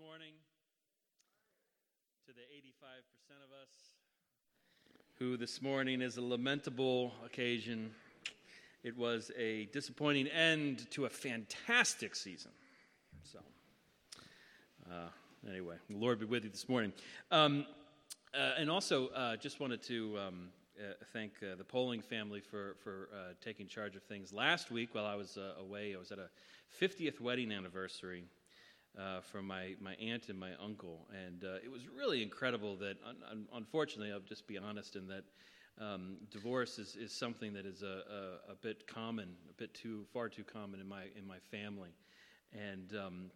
morning to the 85% of us who this morning is a lamentable occasion. It was a disappointing end to a fantastic season. So, uh, anyway, the Lord be with you this morning. Um, uh, and also, uh, just wanted to um, uh, thank uh, the polling family for, for uh, taking charge of things. Last week, while I was away, I was at a 50th wedding anniversary uh, from my, my aunt and my uncle. And uh, it was really incredible that, un- un- unfortunately, I'll just be honest in that um, divorce is, is something that is a, a, a, bit common, a bit too, far too common in my, in my family. And um,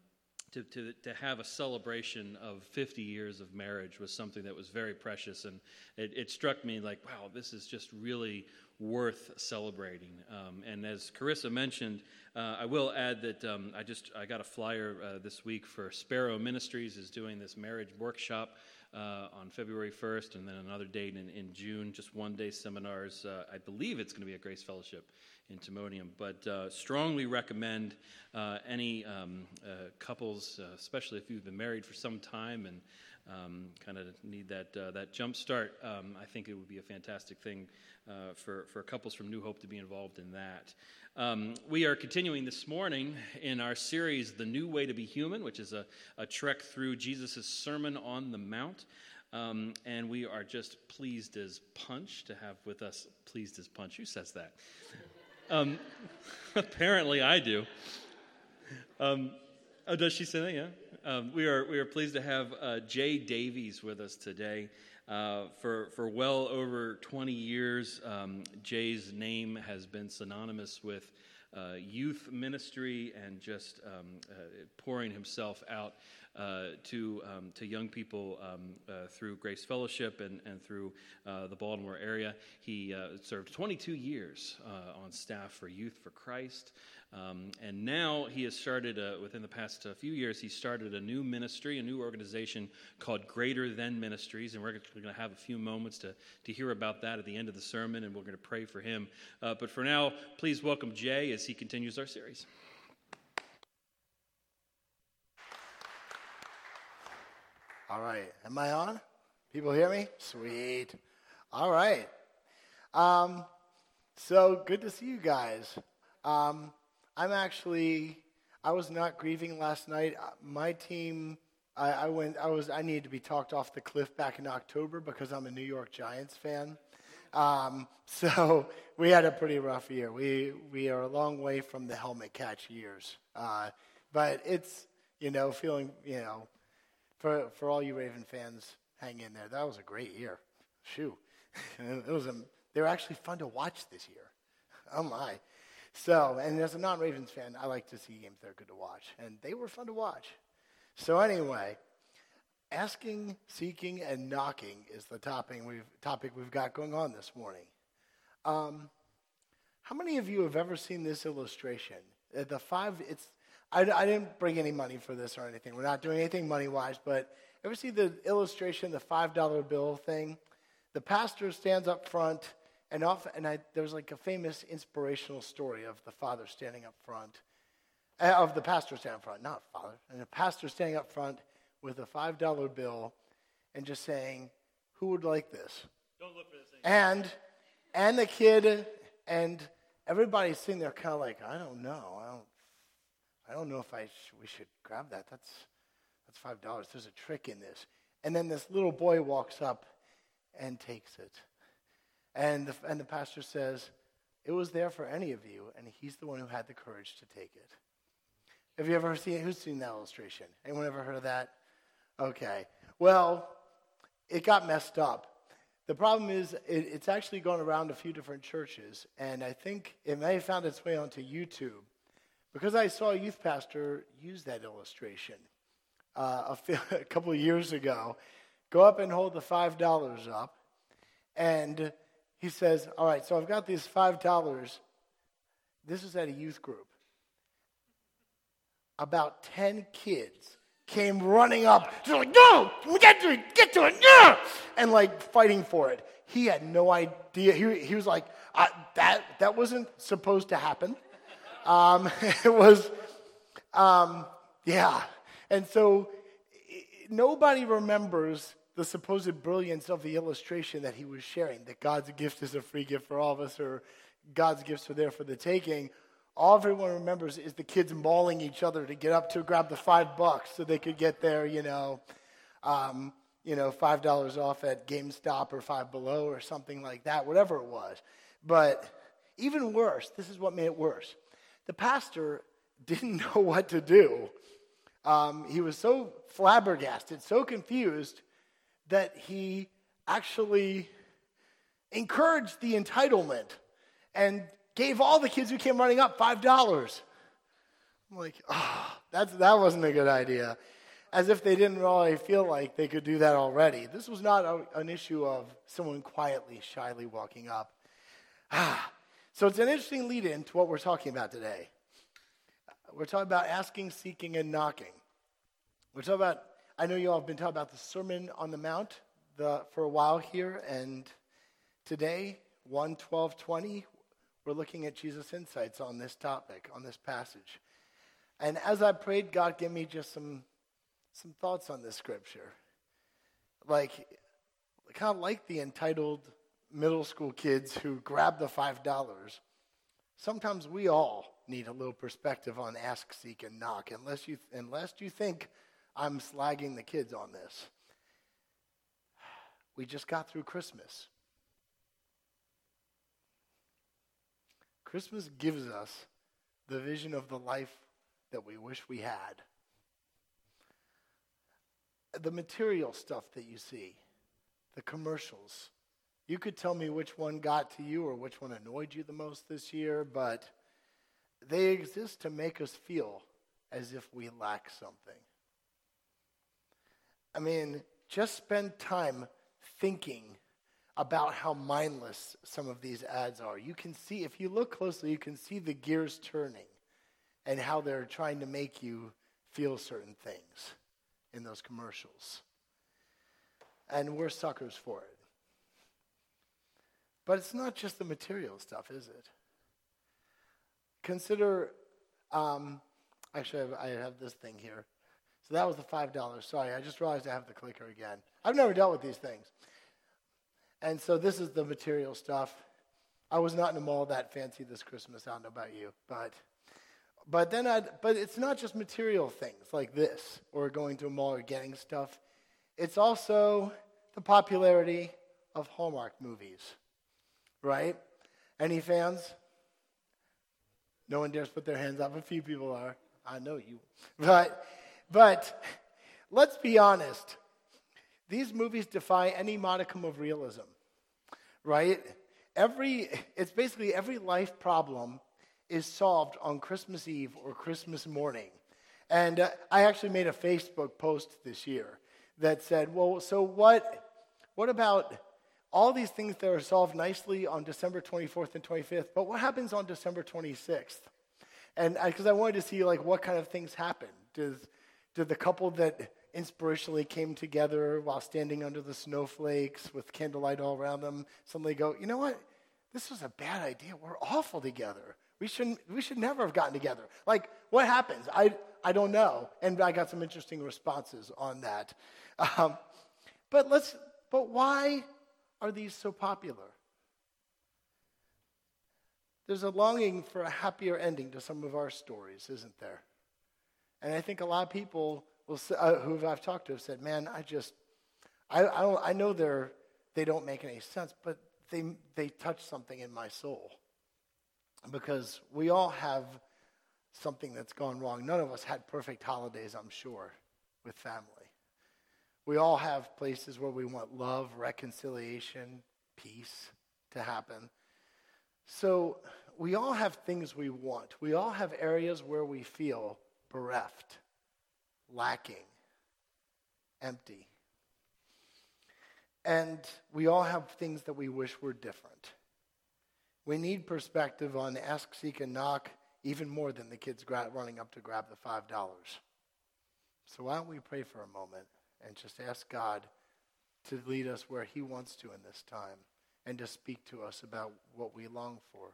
to, to, to have a celebration of 50 years of marriage was something that was very precious. And it, it struck me like, wow, this is just really worth celebrating. Um, and as Carissa mentioned, uh, I will add that um, I just I got a flyer uh, this week for Sparrow Ministries is doing this marriage workshop uh, on February 1st, and then another date in, in June. Just one day seminars. Uh, I believe it's going to be a Grace Fellowship in Timonium, but uh, strongly recommend uh, any um, couples, especially if you've been married for some time and um, kind of need that uh, that jump start, um, I think it would be a fantastic thing uh, for for couples from New Hope to be involved in that. Um, we are continuing this morning in our series, "The New Way to Be Human," which is a, a trek through Jesus' Sermon on the Mount. Um, and we are just pleased as punch to have with us. Pleased as punch. Who says that? Um, apparently, I do. Um, oh, does she say that? Yeah. Um, we, are, we are pleased to have uh, Jay Davies with us today. Uh, for, for well over 20 years, um, Jay's name has been synonymous with uh, youth ministry and just um, uh, pouring himself out to, um, to young people um, uh, through Grace Fellowship and, and through uh, the Baltimore area. He served 22 years on staff for Youth for Christ. Um, and now he has started, uh, within the past uh, few years, he started a new ministry, a new organization called Greater Than Ministries. And we're going to have a few moments to, to hear about that at the end of the sermon, and we're going to pray for him. Uh, but for now, please welcome Jay as he continues our series. All right. Am I on? People hear me? Sweet. All right. Um, so good to see you guys. Um, I'm actually, I was not grieving last night. Uh, my team, I, I, went, I was, I needed to be talked off the cliff back in October because I'm a New York Giants fan. Um, so we had a pretty rough year. We we are a long way from the helmet catch years, uh, but it's you know feeling you know for for all you Raven fans, hang in there. That was a great year. Shoo, it was a, they were actually fun to watch this year. Oh my. So, and as a non Ravens fan, I like to see games that are good to watch. And they were fun to watch. So, anyway, asking, seeking, and knocking is the topic we've, topic we've got going on this morning. Um, how many of you have ever seen this illustration? Uh, the five, it's, I, I didn't bring any money for this or anything. We're not doing anything money wise, but ever see the illustration, the $5 bill thing? The pastor stands up front and often, and I, there was like a famous inspirational story of the father standing up front, uh, of the pastor standing up front, not father, and the pastor standing up front with a five dollar bill, and just saying, "Who would like this?" Don't look for this. Thing. And and the kid and everybody's sitting there, kind of like, "I don't know, I don't, I don't know if I sh- we should grab that. That's that's five dollars. There's a trick in this." And then this little boy walks up and takes it. And the, and the pastor says, It was there for any of you, and he's the one who had the courage to take it. Have you ever seen who's seen that illustration? Anyone ever heard of that? Okay. Well, it got messed up. The problem is, it, it's actually gone around a few different churches, and I think it may have found its way onto YouTube because I saw a youth pastor use that illustration uh, a, a couple of years ago. Go up and hold the $5 up, and he says, All right, so I've got these $5. This is at a youth group. About 10 kids came running up. They're like, No, get to it, get to it, no! And like fighting for it. He had no idea. He, he was like, that, that wasn't supposed to happen. Um, it was, um, yeah. And so nobody remembers the supposed brilliance of the illustration that he was sharing that God's gift is a free gift for all of us, or God's gifts are there for the taking. All everyone remembers is the kids mauling each other to get up to grab the five bucks so they could get their, you know, um, you know, five dollars off at GameStop or Five Below or something like that, whatever it was. But even worse, this is what made it worse. The pastor didn't know what to do. Um, he was so flabbergasted, so confused, that he actually encouraged the entitlement and gave all the kids who came running up $5. I'm like, oh, that's, that wasn't a good idea. As if they didn't really feel like they could do that already. This was not a, an issue of someone quietly, shyly walking up. Ah, so it's an interesting lead in to what we're talking about today. We're talking about asking, seeking, and knocking. We're talking about, I know you all have been talking about the Sermon on the Mount the, for a while here, and today, 1 12 20, we're looking at Jesus' insights on this topic, on this passage. And as I prayed, God gave me just some, some thoughts on this scripture. Like, kind of like the entitled middle school kids who grab the $5. Sometimes we all need a little perspective on ask, seek, and knock, unless you, unless you think I'm slagging the kids on this. We just got through Christmas. Christmas gives us the vision of the life that we wish we had. The material stuff that you see, the commercials. You could tell me which one got to you or which one annoyed you the most this year, but they exist to make us feel as if we lack something. I mean, just spend time thinking about how mindless some of these ads are. You can see, if you look closely, you can see the gears turning and how they're trying to make you feel certain things in those commercials. And we're suckers for it. But it's not just the material stuff, is it? Consider, um, actually, I have, I have this thing here. So that was the $5. Sorry, I just realized I have the clicker again. I've never dealt with these things. And so this is the material stuff. I was not in a mall that fancy this Christmas. I don't know about you, but but then I but it's not just material things like this or going to a mall or getting stuff. It's also the popularity of Hallmark movies. Right? Any fans? No one dares put their hands up. A few people are. I know you. But but let's be honest. These movies defy any modicum of realism right? Every, it's basically every life problem is solved on Christmas Eve or Christmas morning. And uh, I actually made a Facebook post this year that said, well, so what, what about all these things that are solved nicely on December 24th and 25th, but what happens on December 26th? And because I, I, wanted to see like what kind of things happen. Does, did the couple that inspirationally came together while standing under the snowflakes with candlelight all around them suddenly go, you know what? This was a bad idea. We're awful together. We shouldn't. We should never have gotten together. Like, what happens? I I don't know. And I got some interesting responses on that. Um, but let's. But why are these so popular? There's a longing for a happier ending to some of our stories, isn't there? And I think a lot of people will, uh, who I've talked to have said, man, I just, I, I, don't, I know they're, they don't make any sense, but they, they touch something in my soul. Because we all have something that's gone wrong. None of us had perfect holidays, I'm sure, with family. We all have places where we want love, reconciliation, peace to happen. So we all have things we want. We all have areas where we feel bereft lacking, empty. And we all have things that we wish were different. We need perspective on ask, seek, and knock even more than the kids running up to grab the $5. So why don't we pray for a moment and just ask God to lead us where He wants to in this time and to speak to us about what we long for.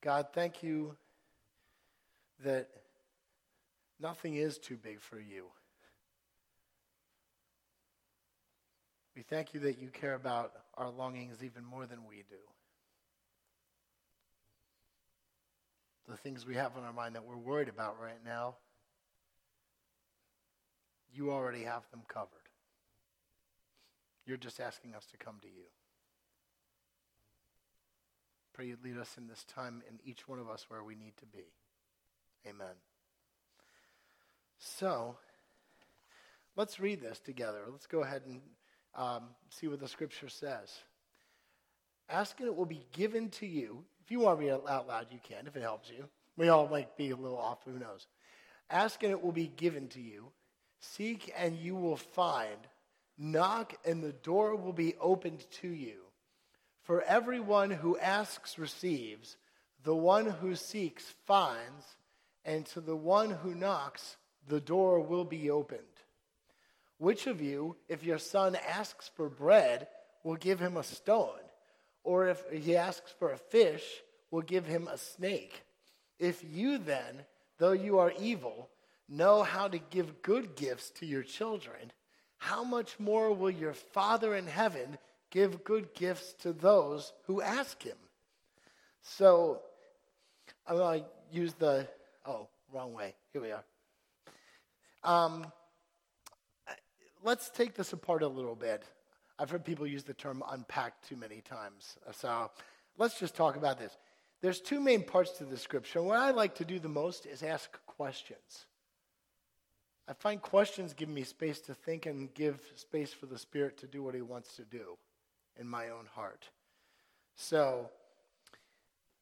God, thank you that Nothing is too big for you. We thank you that you care about our longings even more than we do. The things we have on our mind that we're worried about right now, you already have them covered. You're just asking us to come to you. Pray you lead us in this time in each one of us where we need to be. Amen. So, let's read this together. Let's go ahead and um, see what the scripture says. Ask and it will be given to you. If you want to read it out loud, you can, if it helps you. We all might be a little off, who knows. Ask and it will be given to you. Seek and you will find. Knock and the door will be opened to you. For everyone who asks receives, the one who seeks finds, and to the one who knocks, the door will be opened. Which of you, if your son asks for bread, will give him a stone? Or if he asks for a fish, will give him a snake? If you then, though you are evil, know how to give good gifts to your children, how much more will your Father in heaven give good gifts to those who ask him? So, I'm going to use the, oh, wrong way. Here we are. Um, let's take this apart a little bit. I've heard people use the term unpack too many times. So let's just talk about this. There's two main parts to the scripture. What I like to do the most is ask questions. I find questions give me space to think and give space for the Spirit to do what He wants to do in my own heart. So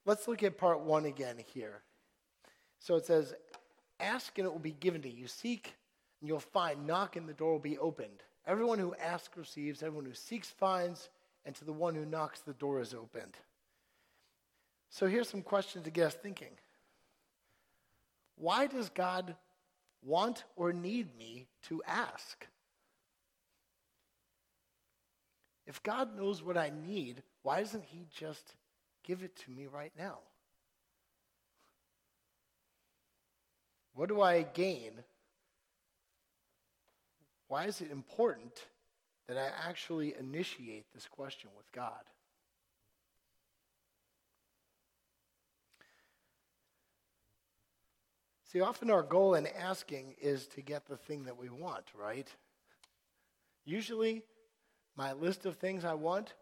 let's look at part one again here. So it says, Ask and it will be given to you. Seek and you'll find. Knock and the door will be opened. Everyone who asks receives, everyone who seeks finds, and to the one who knocks, the door is opened. So here's some questions to get us thinking. Why does God want or need me to ask? If God knows what I need, why doesn't He just give it to me right now? What do I gain? Why is it important that I actually initiate this question with God? See, often our goal in asking is to get the thing that we want, right? Usually, my list of things I want,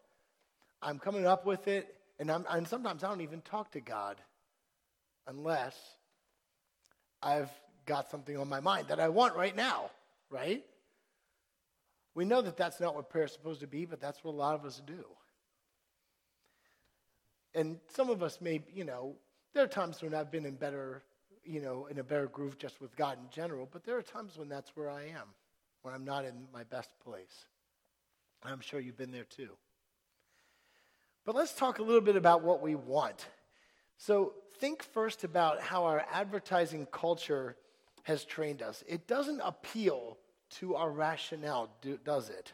I'm coming up with it, and, I'm, and sometimes I don't even talk to God unless I've got something on my mind that I want right now, right? We know that that's not what prayer is supposed to be, but that's what a lot of us do. And some of us may, you know, there are times when I've been in better, you know, in a better groove just with God in general, but there are times when that's where I am, when I'm not in my best place. I'm sure you've been there too. But let's talk a little bit about what we want. So think first about how our advertising culture has trained us. It doesn't appeal to our rationale, do, does it?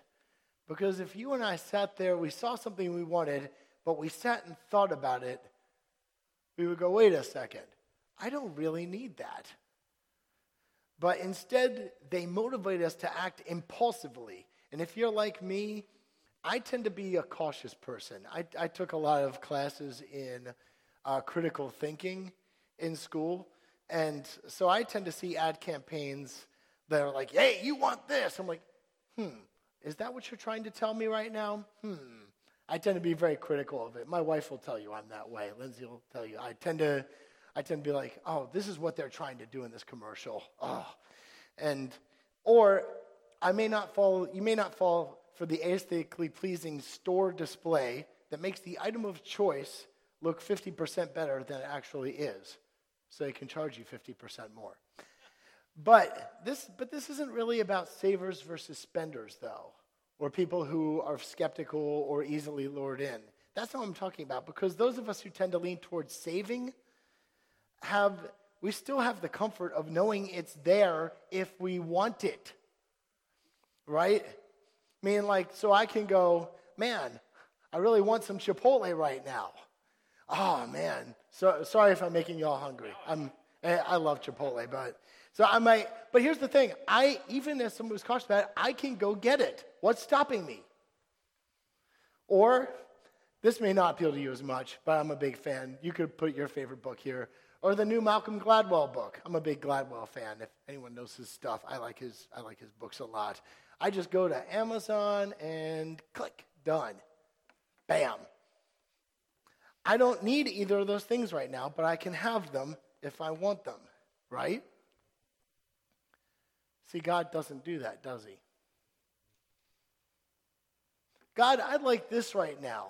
Because if you and I sat there, we saw something we wanted, but we sat and thought about it, we would go, wait a second, I don't really need that. But instead, they motivate us to act impulsively. And if you're like me, I tend to be a cautious person. I, I took a lot of classes in uh, critical thinking in school. And so I tend to see ad campaigns that are like, hey, you want this. I'm like, hmm, is that what you're trying to tell me right now? Hmm. I tend to be very critical of it. My wife will tell you I'm that way. Lindsay will tell you. I tend to, I tend to be like, oh, this is what they're trying to do in this commercial. Oh, and or I may not fall. You may not fall for the aesthetically pleasing store display that makes the item of choice look 50% better than it actually is. So they can charge you 50% more. But this, but this isn't really about savers versus spenders, though, or people who are skeptical or easily lured in. That's not what I'm talking about, because those of us who tend to lean towards saving have, we still have the comfort of knowing it's there if we want it. Right? I mean, like, so I can go, man, I really want some Chipotle right now. Oh man, so, sorry if I'm making y'all hungry. I'm, I love Chipotle, but So I might, but here's the thing I, even as someone who's cautious about it, I can go get it. What's stopping me? Or, this may not appeal to you as much, but I'm a big fan. You could put your favorite book here. Or the new Malcolm Gladwell book. I'm a big Gladwell fan. If anyone knows his stuff, I like his, I like his books a lot. I just go to Amazon and click, done. Bam. I don't need either of those things right now, but I can have them if I want them, right? See, God doesn't do that, does He? God, I'd like this right now.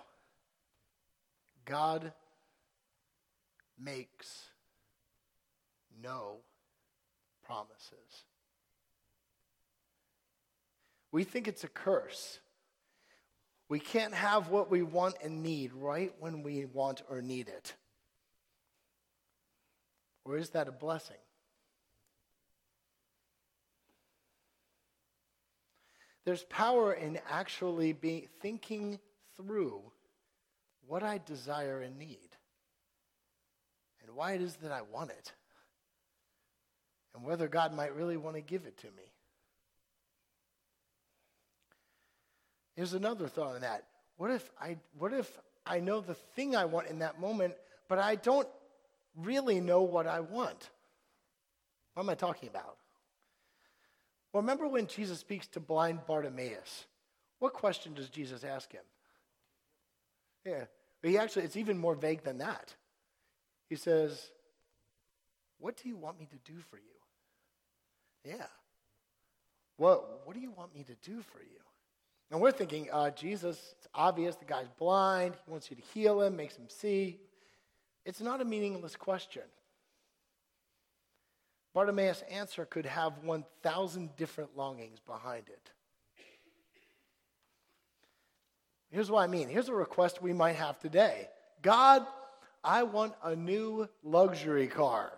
God makes no promises. We think it's a curse. We can't have what we want and need right when we want or need it. Or is that a blessing? There's power in actually be thinking through what I desire and need and why it is that I want it and whether God might really want to give it to me. Here's another thought on that. What if I what if I know the thing I want in that moment, but I don't really know what I want? What am I talking about? Well, remember when Jesus speaks to blind Bartimaeus? What question does Jesus ask him? Yeah. He actually, it's even more vague than that. He says, What do you want me to do for you? Yeah. What, what do you want me to do for you? And we're thinking, uh, Jesus, it's obvious the guy's blind. He wants you to heal him, makes him see. It's not a meaningless question. Bartimaeus' answer could have 1,000 different longings behind it. Here's what I mean. Here's a request we might have today God, I want a new luxury car.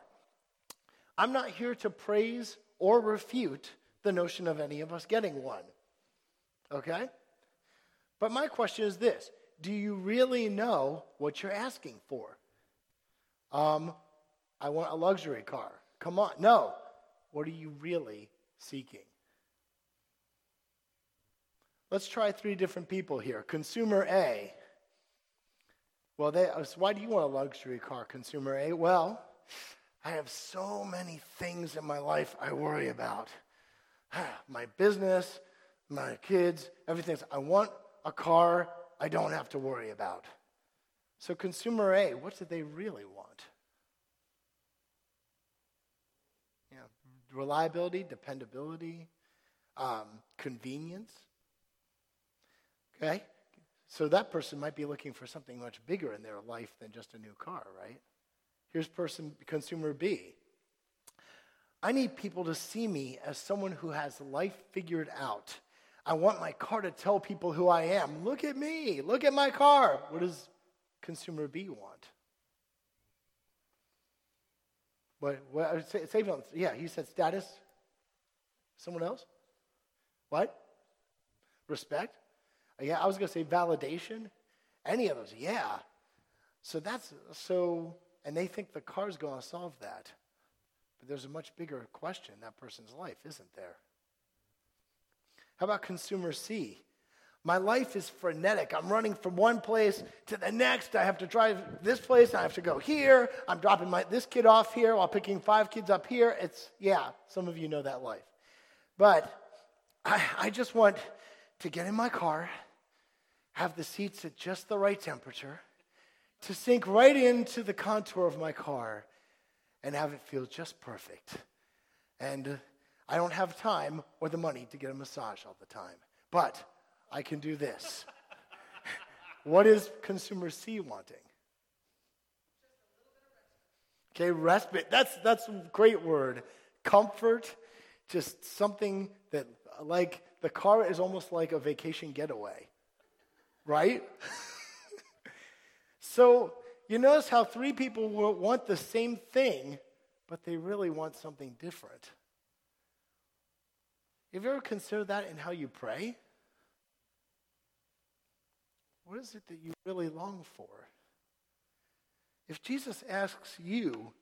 I'm not here to praise or refute the notion of any of us getting one. Okay? But my question is this Do you really know what you're asking for? Um, I want a luxury car. Come on. No. What are you really seeking? Let's try three different people here. Consumer A. Well, they, why do you want a luxury car, Consumer A? Well, I have so many things in my life I worry about my business, my kids, everything. I want a car I don't have to worry about. So, Consumer A, what do they really want? reliability, dependability, um, convenience. Okay? So that person might be looking for something much bigger in their life than just a new car, right? Here's person consumer B. I need people to see me as someone who has life figured out. I want my car to tell people who I am. Look at me. Look at my car. What does consumer B want? But what, uh, say, say, yeah, he said status. Someone else? What? Respect? Uh, yeah, I was going to say validation. Any of those? Yeah. So that's so, and they think the car's going to solve that. But there's a much bigger question in that person's life, isn't there? How about consumer C? My life is frenetic. I'm running from one place to the next. I have to drive this place. I have to go here. I'm dropping my, this kid off here while picking five kids up here. It's, yeah, some of you know that life. But I, I just want to get in my car, have the seats at just the right temperature, to sink right into the contour of my car, and have it feel just perfect. And I don't have time or the money to get a massage all the time. But I can do this. what is consumer C wanting? Okay, respite. That's that's a great word. Comfort, just something that like the car is almost like a vacation getaway. Right? so, you notice how three people want the same thing, but they really want something different. Have you ever considered that in how you pray? What is it that you really long for? If Jesus asks you,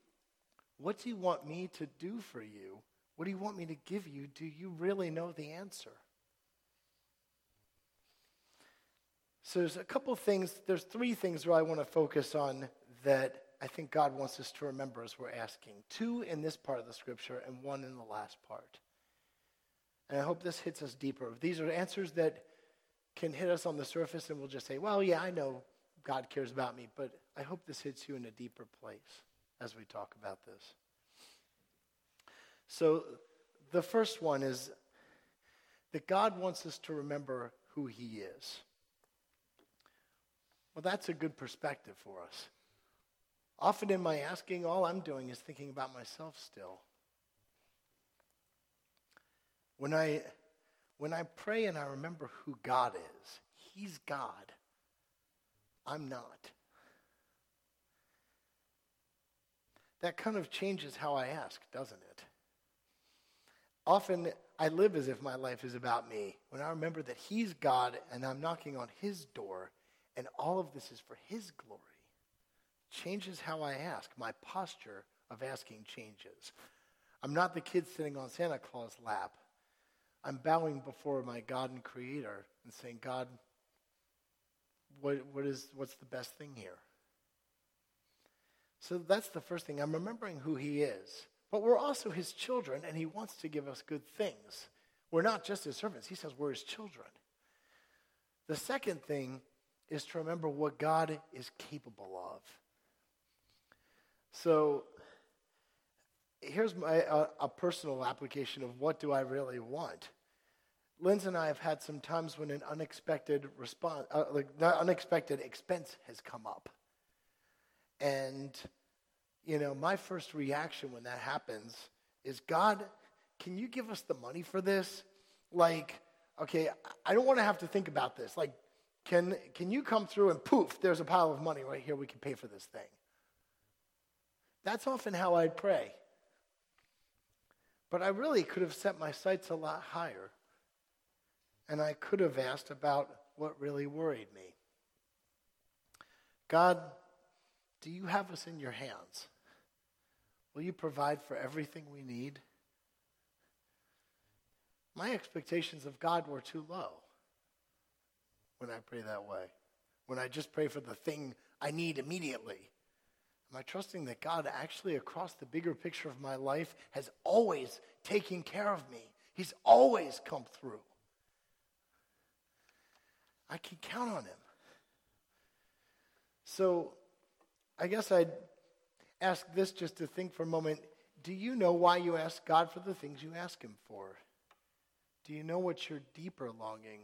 What do you want me to do for you? What do you want me to give you? Do you really know the answer? So there's a couple things, there's three things where I want to focus on that I think God wants us to remember as we're asking. Two in this part of the scripture and one in the last part. And I hope this hits us deeper. These are answers that can hit us on the surface and we'll just say, well, yeah, I know God cares about me, but I hope this hits you in a deeper place as we talk about this. So the first one is that God wants us to remember who He is. Well, that's a good perspective for us. Often in my asking, all I'm doing is thinking about myself still. When I, when I pray and I remember who God is, He's God. I'm not. That kind of changes how I ask, doesn't it? Often I live as if my life is about me. When I remember that He's God and I'm knocking on His door, all of this is for His glory. Changes how I ask. My posture of asking changes. I'm not the kid sitting on Santa Claus' lap. I'm bowing before my God and Creator and saying, God, what, what is, what's the best thing here? So that's the first thing. I'm remembering who He is. But we're also His children, and He wants to give us good things. We're not just His servants, He says we're His children. The second thing is to remember what God is capable of. So here's my, a personal application of what do I really want. Linz and I have had some times when an unexpected response, uh, like unexpected expense has come up. And, you know, my first reaction when that happens is, God, can you give us the money for this? Like, okay, I don't want to have to think about this. Like, can, can you come through and poof, there's a pile of money right here, we can pay for this thing. That's often how I'd pray. But I really could have set my sights a lot higher. And I could have asked about what really worried me. God, do you have us in your hands? Will you provide for everything we need? My expectations of God were too low when I pray that way. When I just pray for the thing I need immediately. Am I trusting that God actually, across the bigger picture of my life, has always taken care of me? He's always come through. I can count on him. So I guess I'd ask this just to think for a moment. Do you know why you ask God for the things you ask him for? Do you know what your deeper longing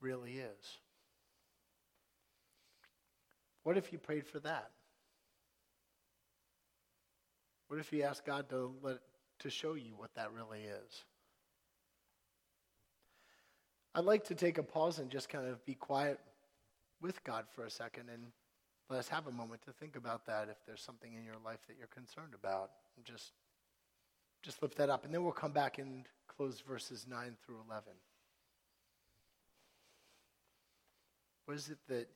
really is? What if you prayed for that? What if you asked God to let to show you what that really is? I'd like to take a pause and just kind of be quiet with God for a second and let us have a moment to think about that if there's something in your life that you're concerned about. And just just lift that up and then we'll come back and close verses 9 through 11. What is it that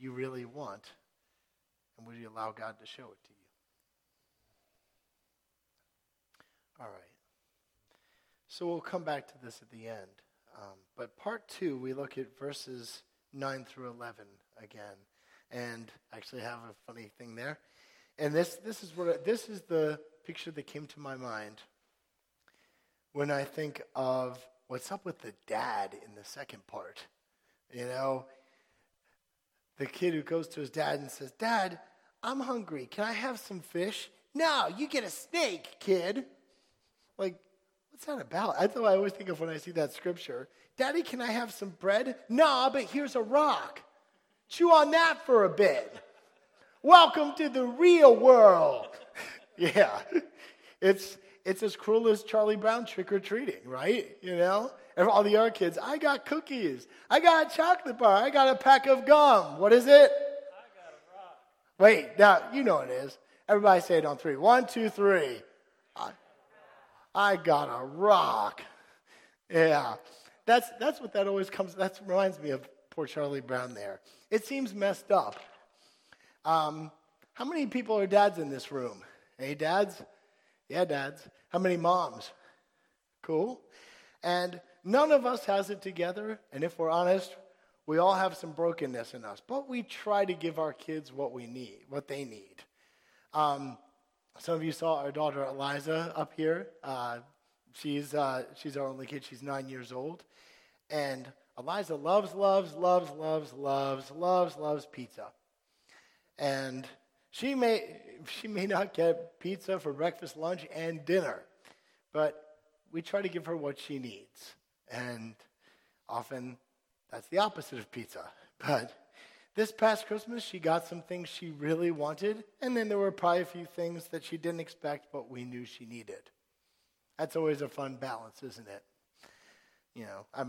you really want? And would you allow God to show it to you? All right. So we'll come back to this at the end. Um, but part two, we look at verses 9 through 11 again. And actually have a funny thing there. And this, this, is, what, this is the picture that came to my mind when I think of what's up with the dad in the second part. You know, the kid who goes to his dad and says, Dad, I'm hungry. Can I have some fish? No, you get a snake, kid. Like, what's that about? That's what I always think of when I see that scripture. Daddy, can I have some bread? No, but here's a rock. Chew on that for a bit. Welcome to the real world. yeah. It's it's as cruel as Charlie Brown trick or treating, right? You know? And all the other kids, I got cookies. I got a chocolate bar. I got a pack of gum. What is it? I got a rock. Wait, now, you know it is. Everybody say it on three. One, two, three. I, I got a rock. Yeah. That's, that's what that always comes, that reminds me of poor Charlie Brown there. It seems messed up. Um, how many people are dads in this room? Hey, dads? Yeah, dads. How many moms? cool. And none of us has it together. And if we're honest, we all have some brokenness in us. But we try to give our kids what we need, what they need. Um, some of you saw our daughter Eliza up here. Uh, she's, uh, she's our only kid. She's nine years old. And Eliza loves, loves, loves, loves, loves, loves, loves pizza. And she may, she may not get pizza for breakfast, lunch, and dinner, but we try to give her what she needs. And often that's the opposite of pizza. But this past Christmas, she got some things she really wanted, and then there were probably a few things that she didn't expect, but we knew she needed. That's always a fun balance, isn't it? You know, I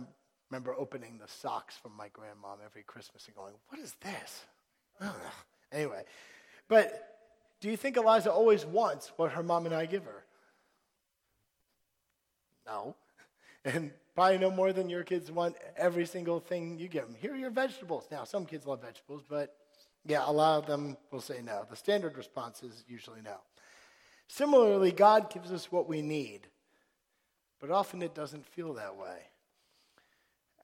remember opening the socks from my grandmom every Christmas and going, What is this? Ugh. Anyway, but do you think Eliza always wants what her mom and I give her? No. And probably no more than your kids want every single thing you give them. Here are your vegetables. Now, some kids love vegetables, but yeah, a lot of them will say no. The standard response is usually no. Similarly, God gives us what we need, but often it doesn't feel that way.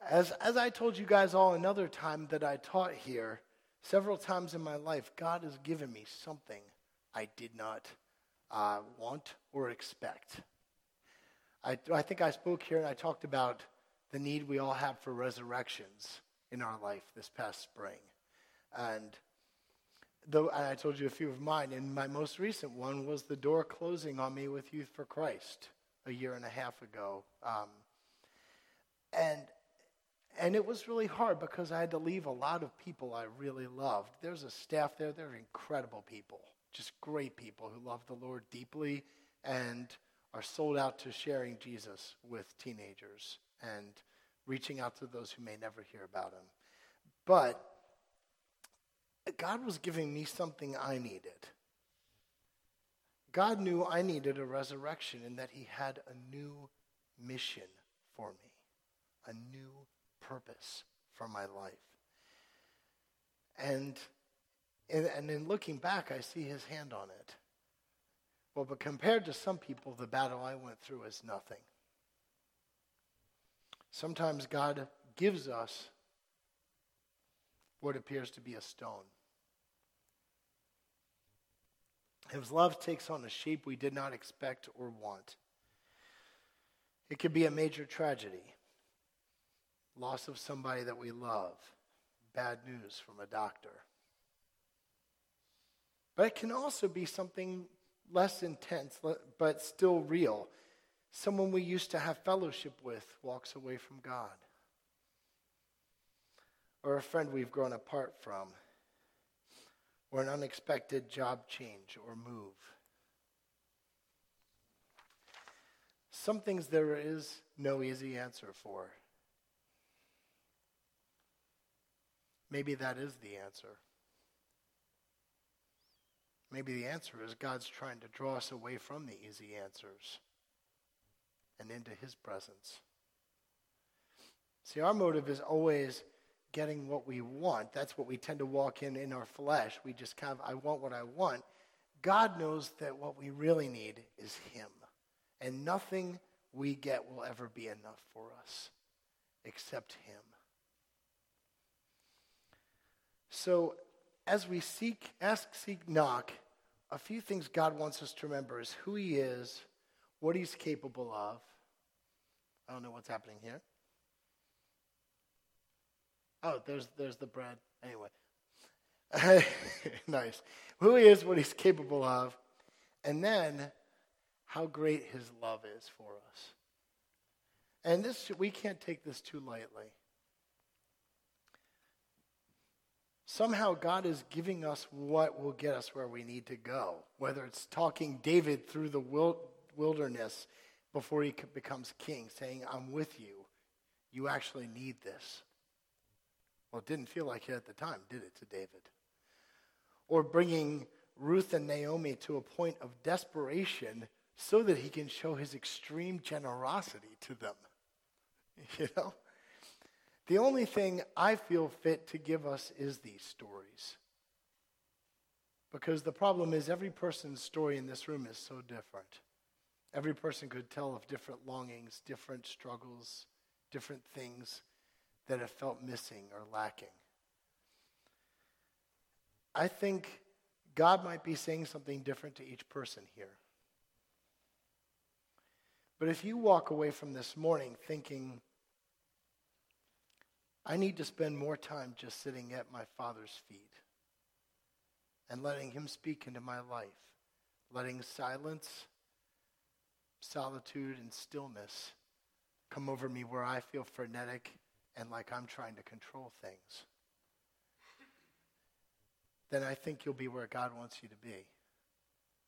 As, as I told you guys all another time that I taught here, several times in my life, God has given me something I did not uh, want or expect. I, I think I spoke here and I talked about the need we all have for resurrections in our life this past spring. And though I told you a few of mine, and my most recent one was the door closing on me with Youth for Christ a year and a half ago. Um, and and it was really hard because I had to leave a lot of people I really loved. There's a staff there, they're incredible people, just great people who love the Lord deeply and are sold out to sharing Jesus with teenagers and reaching out to those who may never hear about him. But God was giving me something I needed. God knew I needed a resurrection and that He had a new mission for me, a new purpose for my life. And, and, in looking back, I see His hand on it. Well, but compared to some people, the battle I went through is nothing. Sometimes God gives us what appears to be a stone. His love takes on a shape we did not expect or want. It could be a major tragedy, loss of somebody that we love, bad news from a doctor. But it can also be something less intense, but still real. Someone we used to have fellowship with walks away from God. Or a friend we've grown apart from. Or an unexpected job change or move. Some things there is no easy answer for. Maybe that is the answer. Maybe the answer is God's trying to draw us away from the easy answers and into his presence. See, our motive is always getting what we want. That's what we tend to walk in in our flesh. We just kind of, I want what I want. God knows that what we really need is him. And nothing we get will ever be enough for us except him. So as we seek, ask, seek, knock, a few things God wants us to remember is who He is, what He's capable of. I don't know what's happening here. Oh, there's, there's the bread. Anyway. nice. Who He is, what He's capable of, and then how great His love is for us. And this, we can't take this too lightly. Somehow God is giving us what will get us where we need to go, whether it's talking David through the wilderness before he becomes king, saying, I'm with you. You actually need this. Well, it didn't feel like it at the time, did it, to David? Or bringing Ruth and Naomi to a point of desperation so that he can show his extreme generosity to them. You know? The only thing I feel fit to give us is these stories. Because the problem is, every person's story in this room is so different. every person could tell of different longings, different struggles, different things that have felt missing or lacking. I think God might be saying something different to each person here. But if you walk away from this morning thinking, I need to spend more time just sitting at my Father's feet and letting Him speak into my life, letting silence, solitude, and stillness come over me where I feel frenetic and like I'm trying to control things, then I think you'll be where God wants you to be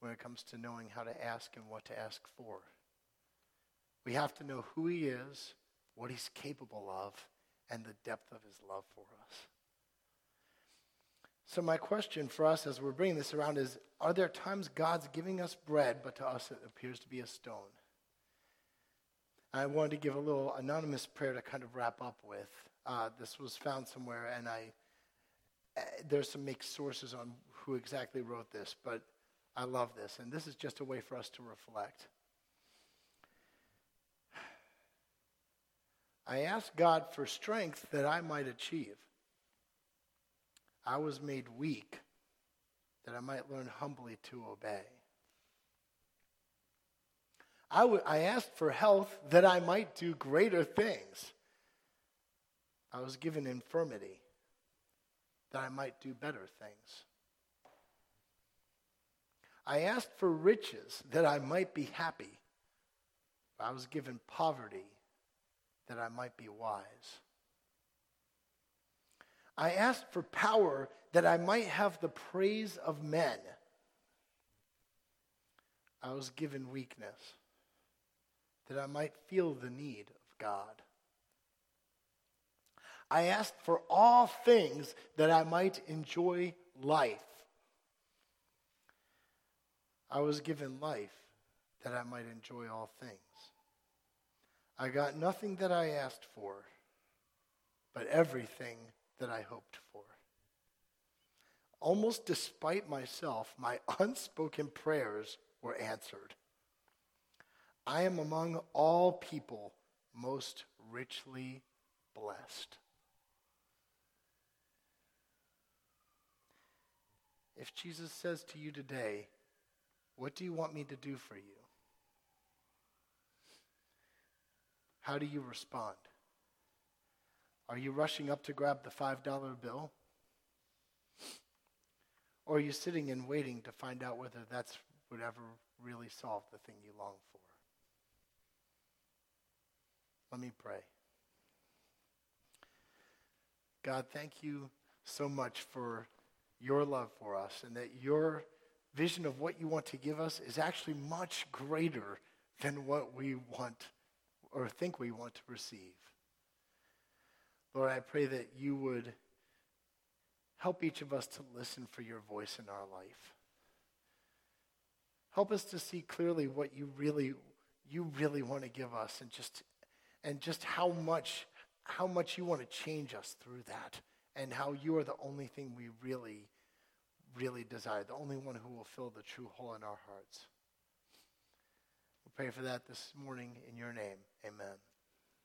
when it comes to knowing how to ask and what to ask for. We have to know who He is, what He's capable of, and the depth of His love for us. So, my question for us as we're bringing this around is Are there times God's giving us bread, but to us it appears to be a stone? I wanted to give a little anonymous prayer to kind of wrap up with. Uh, this was found somewhere, and I uh, there's some mixed sources on who exactly wrote this, but I love this, and this is just a way for us to reflect. I asked God for strength that I might achieve. I was made weak that I might learn humbly to obey. I, w- I asked for health that I might do greater things. I was given infirmity that I might do better things. I asked for riches that I might be happy. I was given poverty that I might be wise. I asked for power that I might have the praise of men. I was given weakness that I might feel the need of God. I asked for all things that I might enjoy life. I was given life that I might enjoy all things. I got nothing that I asked for, but everything that I hoped for. Almost despite myself, my unspoken prayers were answered. I am among all people most richly blessed. If Jesus says to you today, What do you want me to do for you? How do you respond? Are you rushing up to grab the $5 bill? Or are you sitting and waiting to find out whether that's would ever really solve the thing you long for? Let me pray. God, thank you so much for your love for us and that your vision of what you want to give us is actually much greater than what we want or think we want to receive. Lord, I pray that you would help each of us to listen for your voice in our life. Help us to see clearly what you really you really want to give us and just and just how much how much you want to change us through that and how you are the only thing we really really desire, the only one who will fill the true hole in our hearts. Pray for that this morning in your name. Amen.